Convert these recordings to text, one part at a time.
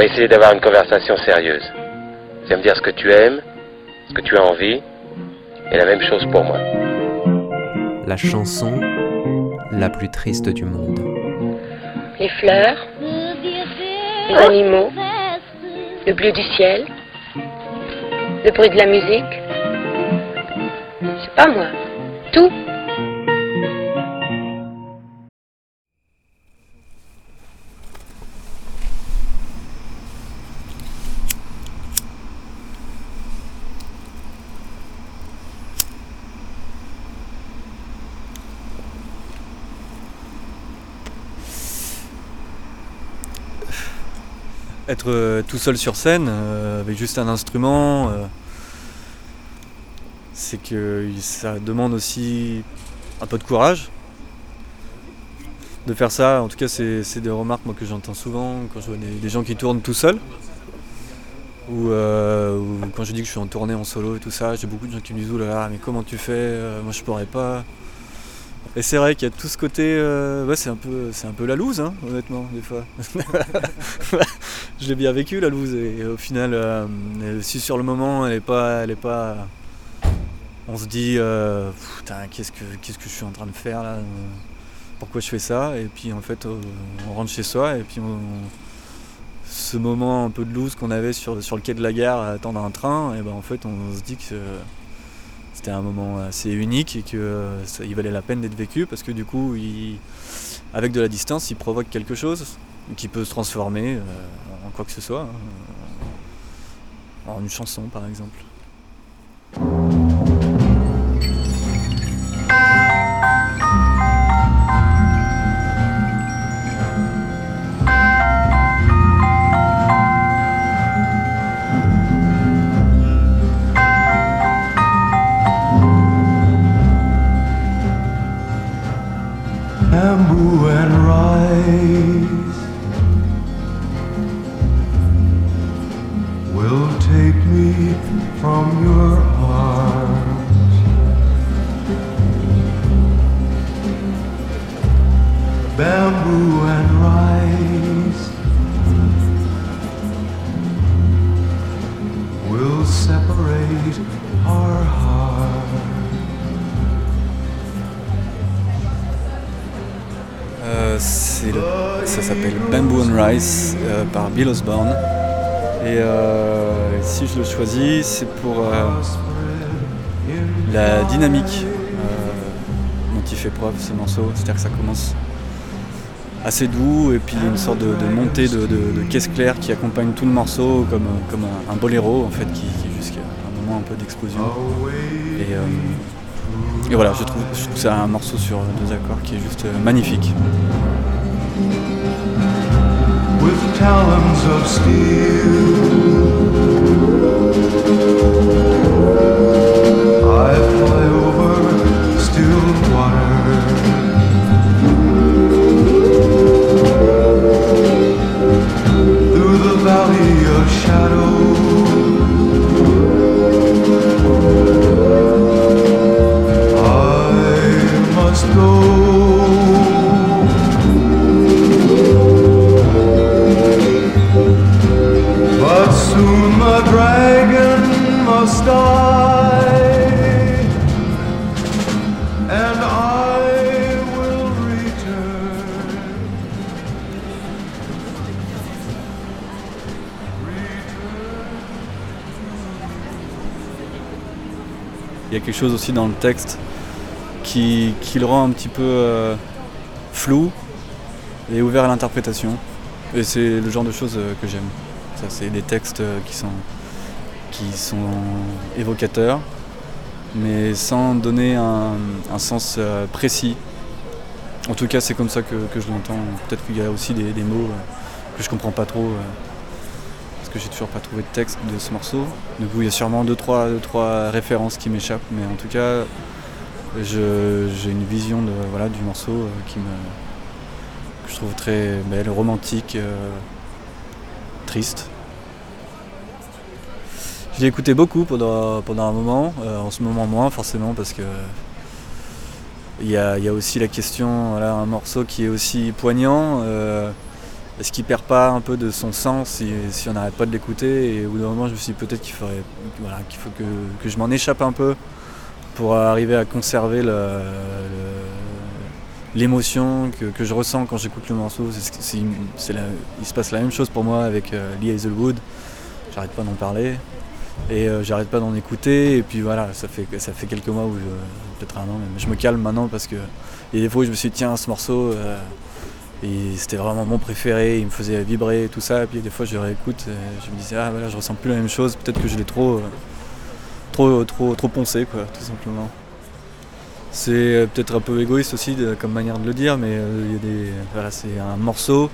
va essayer d'avoir une conversation sérieuse. Tu vas me dire ce que tu aimes, ce que tu as envie, et la même chose pour moi. La chanson la plus triste du monde. Les fleurs, les animaux, le bleu du ciel, le bruit de la musique. C'est pas moi. Tout. Être euh, tout seul sur scène euh, avec juste un instrument, euh, c'est que ça demande aussi un peu de courage de faire ça. En tout cas, c'est des remarques moi, que j'entends souvent quand je vois des, gens qui tournent tout seuls. Ou, quand je dis que je suis en tournée en solo et tout ça, j'ai beaucoup de gens qui me disent Oulala, mais comment tu fais Moi je pourrais pas. Et c'est vrai qu'il y a tout ce côté, ouais, c'est un peu, un peu la loose, hein, honnêtement, des fois. je l'ai bien vécu la loose et au final, euh, si sur le moment, elle est pas, elle est pas, on se dit, euh, putain, qu'est-ce que, qu'est-ce que je suis en train de faire là Pourquoi je fais ça? Et puis en fait, on rentre chez soi et puis ce moment un peu de loose qu'on avait sur, sur le quai de la gare à attendre un train, et ben en fait, on se dit que c'était un moment assez unique et qu'il euh, valait la peine d'être vécu parce que du coup, avec de la distance, il provoque quelque chose qui peut se transformer euh, que ce soit, hein. en une chanson par exemple. me from your heart. Bamboo and rice will separate our hearts. Euh, ça s'appelle Bamboo and Rice euh, par Bill Osborne. Et euh, si je le choisis, c'est pour euh, la dynamique dont il fait preuve ce morceau. C'est-à-dire que ça commence assez doux et puis une sorte de, montée de, caisse claire qui accompagne tout le morceau comme, comme un, boléro en fait qui, qui jusqu'à un moment un peu d'explosion. Et, voilà, je trouve, je trouve c'est un morceau sur deux accords qui est juste magnifique. with talons of steel. I fly over still water. through the valley of shadow. I must go. Il y a quelque chose aussi dans le texte qui, le rend un petit peu euh, flou et ouvert à l'interprétation. Et c'est le genre de choses euh, que j'aime. Ça, c'est des textes euh, qui sont, qui sont évocateurs, mais sans donner un, sens précis. En tout cas, c'est comme ça que, je l'entends. Peut-être qu'il y a aussi des, mots que je comprends pas trop que j'ai toujours pas trouvé de texte de ce morceau. Du coup, il y a sûrement deux trois, trois références qui m'échappent, mais en tout cas, j'ai une vision de, voilà, du morceau euh, qui me, que je trouve très belle, romantique, euh, triste. Je l'ai écouté beaucoup pendant, pendant un moment, euh, en ce moment moins forcément parce que il y, a, aussi la question, voilà, un morceau qui est aussi poignant est-ce qu'il perd pas un peu de son sens si, on n'arrête pas de l'écouter Et au bout d'un moment, je me suis dit peut-être qu'il faudrait, faut que, je m'en échappe un peu pour arriver à conserver l'émotion que, je ressens quand j'écoute le morceau. Il se passe la même chose pour moi avec euh, Lee Hazelwood. J'arrête pas d'en parler et euh, j'arrête pas d'en écouter. Et puis voilà, ça fait, ça fait quelques mois, je- peut-être un an, mais je me calme maintenant parce que il y a des fois où je me suis dit tiens, ce morceau. euh, c'était vraiment mon préféré, il me faisait vibrer et tout ça. Et puis des fois je réécoute, et je me disais ah voilà je ressens plus la même chose, peut-être que je l'ai trop, euh, trop, trop, trop poncé quoi, tout simplement. C'est euh, peut-être un peu égoïste aussi comme manière de le dire, mais euh, y a des, voilà, c'est un morceau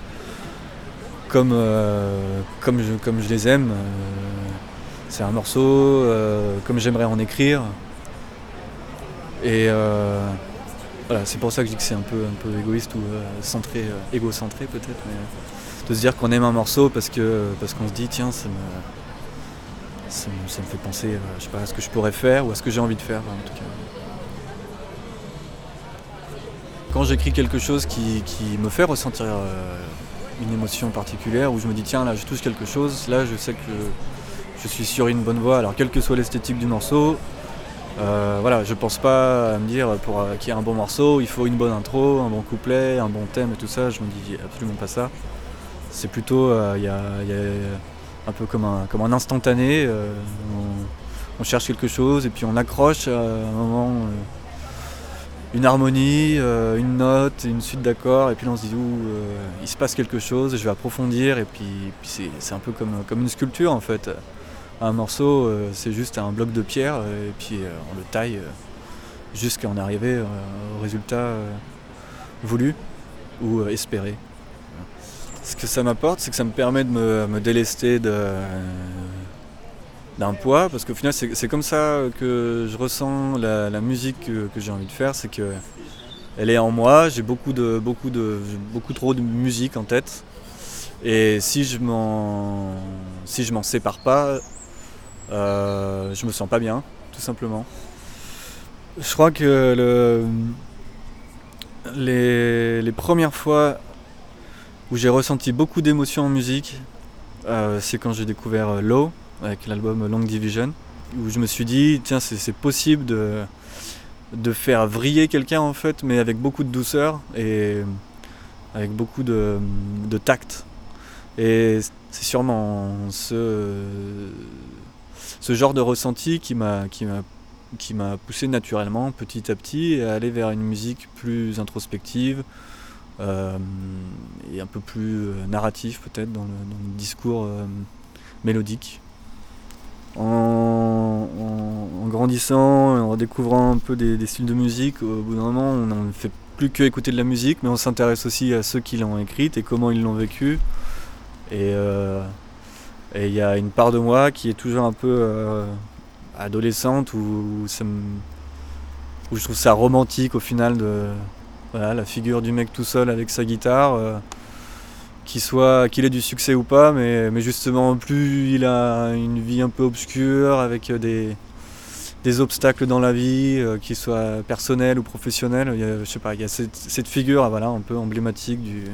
comme, euh, comme, je, comme je les aime. euh, c'est un morceau euh, comme j'aimerais en écrire. Et euh, voilà, c'est pour ça que je dis que c'est un peu, un peu égoïste ou euh, centré, euh, égocentré peut-être, mais euh, de se dire qu'on aime un morceau parce que parce qu'on se dit tiens ça me, ça me, ça me fait penser je sais pas, à ce que je pourrais faire ou à ce que j'ai envie de faire en tout cas. Quand j'écris quelque chose qui, qui me fait ressentir une émotion particulière, où je me dis tiens là je touche quelque chose, là je sais que je suis sur une bonne voie, alors quelle que soit l'esthétique du morceau, euh, voilà, je pense pas à me dire pour euh, qu'il y ait un bon morceau, il faut une bonne intro, un bon couplet, un bon thème et tout ça, je me dis absolument pas ça. C'est plutôt, euh, il y, a, un peu comme un, comme un instantané, euh, on, cherche quelque chose et puis on accroche à un moment une harmonie, une note, une suite d'accords et puis là on se dit il se passe quelque chose, je vais approfondir et puis, c'est un peu comme, comme une sculpture en fait. Un morceau, euh, c'est juste un bloc de pierre euh, et puis euh, on le taille jusqu'à en arriver au résultat voulu ou espéré. Ce que ça m'apporte, c'est que ça me permet de me, délester d'un poids, parce qu'au final, c'est, comme ça que je ressens la, musique que, que j'ai envie de faire, c'est que elle est en moi. J'ai beaucoup de, beaucoup de, beaucoup trop de musique en tête, et si je m'en, si je m'en sépare pas, euh, je me sens pas bien, tout simplement. Je crois que le, les, premières fois où j'ai ressenti beaucoup d'émotions en musique, euh, c'est quand j'ai découvert euh, Low avec l'album Long Division, où je me suis dit tiens c'est, possible de, faire vriller quelqu'un en fait, mais avec beaucoup de douceur et avec beaucoup de tact. Et c'est sûrement ce, ce genre de ressenti qui m'a, qui m'a, qui m'a poussé naturellement petit à petit à aller vers une musique plus introspective euh, et un peu plus euh, narratif peut-être dans le, discours euh, mélodique. En, en- en grandissant, en redécouvrant un peu des, styles de musique, au bout d'un moment on ne fait plus que écouter de la musique, mais on s'intéresse aussi à ceux qui l'ont écrite et comment ils l'ont vécu. Et euh, et il y a une part de moi qui est toujours un peu euh, adolescente où, je trouve ça romantique au final de la figure du mec tout seul avec sa guitare, euh, qu'il soit qu'il ait du succès ou pas, mais, justement plus il a une vie un peu obscure avec des, des obstacles dans la vie, euh, qu'ils soient personnels ou professionnels, il y a, je sais pas, il y a cette, cette figure voilà, un peu emblématique du,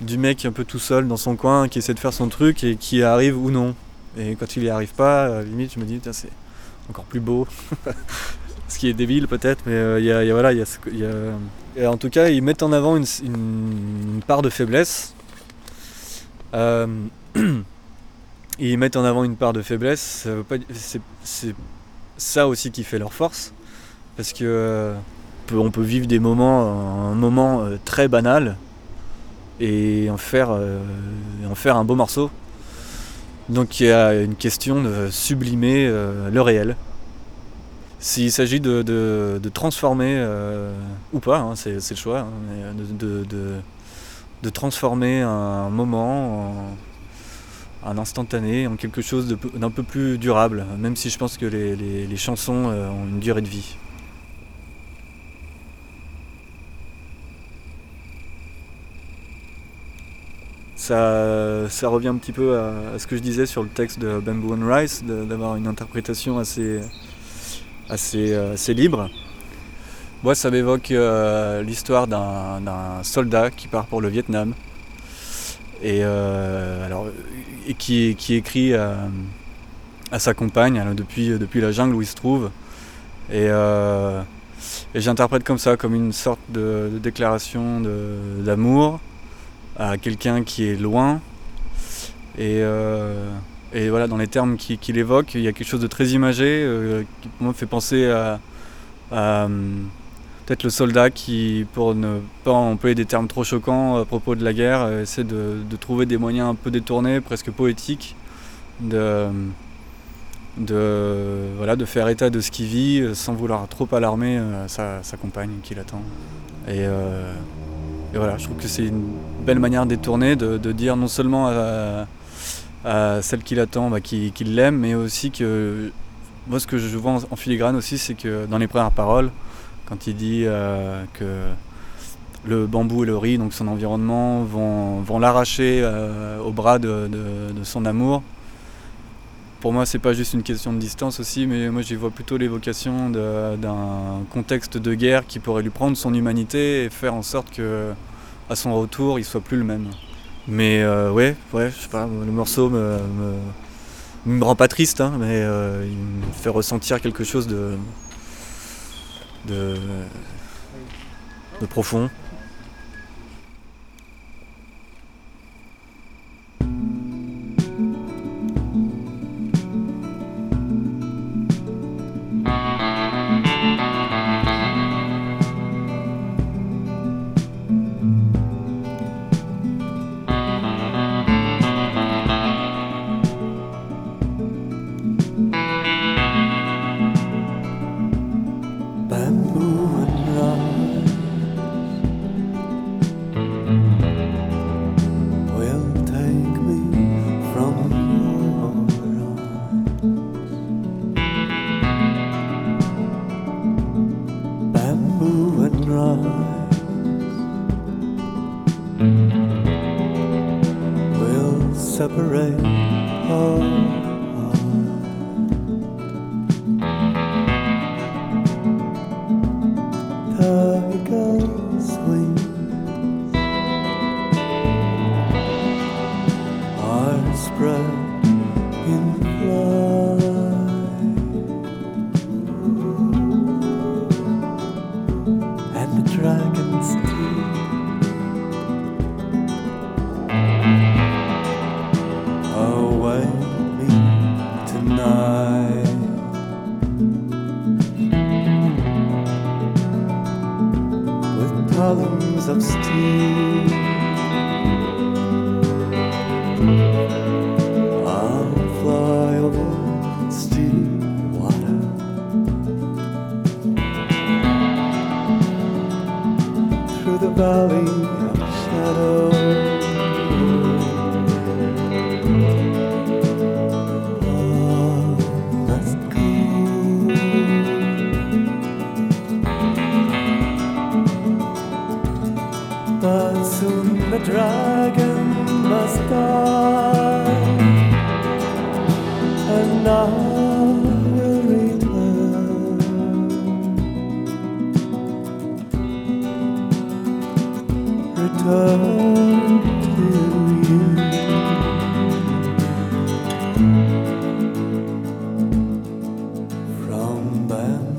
du mec un peu tout seul dans son coin qui essaie de faire son truc et qui arrive ou non. Et quand il y arrive pas, euh, limite je me dis c'est encore plus beau. Ce qui est débile peut-être, mais euh, il y a, voilà, il y a et en tout cas ils mettent en avant une, part de faiblesse. Euh, ils mettent en avant une part de faiblesse, c'est, ça aussi qui fait leur force, parce que euh, on peut- vivre des moments, un moment euh, très banal, et en faire, euh, en faire un beau morceau. Donc il y a une question de sublimer euh, le réel. S'il s'agit de, de- transformer, euh, ou pas, hein, c'est le choix, hein, de, de- transformer un moment en un instantané en quelque chose d'un peu plus durable, même si je pense que les, les- chansons ont une durée de vie. Ça, revient un petit peu à, ce que je disais sur le texte de Bamboo and Rice, d'avoir une interprétation assez, assez, euh, libre. Moi, ça m'évoque euh, l'histoire d'un soldat qui part pour le Vietnam et, alors, et qui, qui écrit à, sa compagne depuis, depuis la jungle où il se trouve. Et, et j'interprète comme ça, comme une sorte de, déclaration d'amour à quelqu'un qui est loin. Et, et voilà, dans les termes qu'il évoque, il y a quelque chose de très imagé qui pour moi fait penser à, à peut-être le soldat qui, pour ne pas employer des termes trop choquants à propos de la guerre, euh, essaie de, trouver des moyens un peu détournés, presque poétiques, de, de, voilà, de faire état de ce qu'il vit euh, sans vouloir trop alarmer euh, sa, compagne qui l'attend. Et, voilà, je trouve que c'est une belle manière détournée de, de dire non seulement à, celle qui l'attend bah, qu'il l'aime, mais aussi que moi ce que je vois en filigrane aussi, c'est que dans les premières paroles, quand il dit euh, que le bambou et le riz, donc son environnement, vont, l'arracher euh, au bras de, son amour. Pour moi, c'est pas juste une question de distance aussi, mais moi j'y vois plutôt l'évocation d'un contexte de guerre qui pourrait lui prendre son humanité et faire en sorte que, à son retour, il soit plus le même. Mais euh, ouais, ouais, je sais pas, le morceau me, me, rend pas triste, hein, mais il me fait ressentir quelque chose de, de, de profond. columns of steam. Water. Through the valley of shadows. bei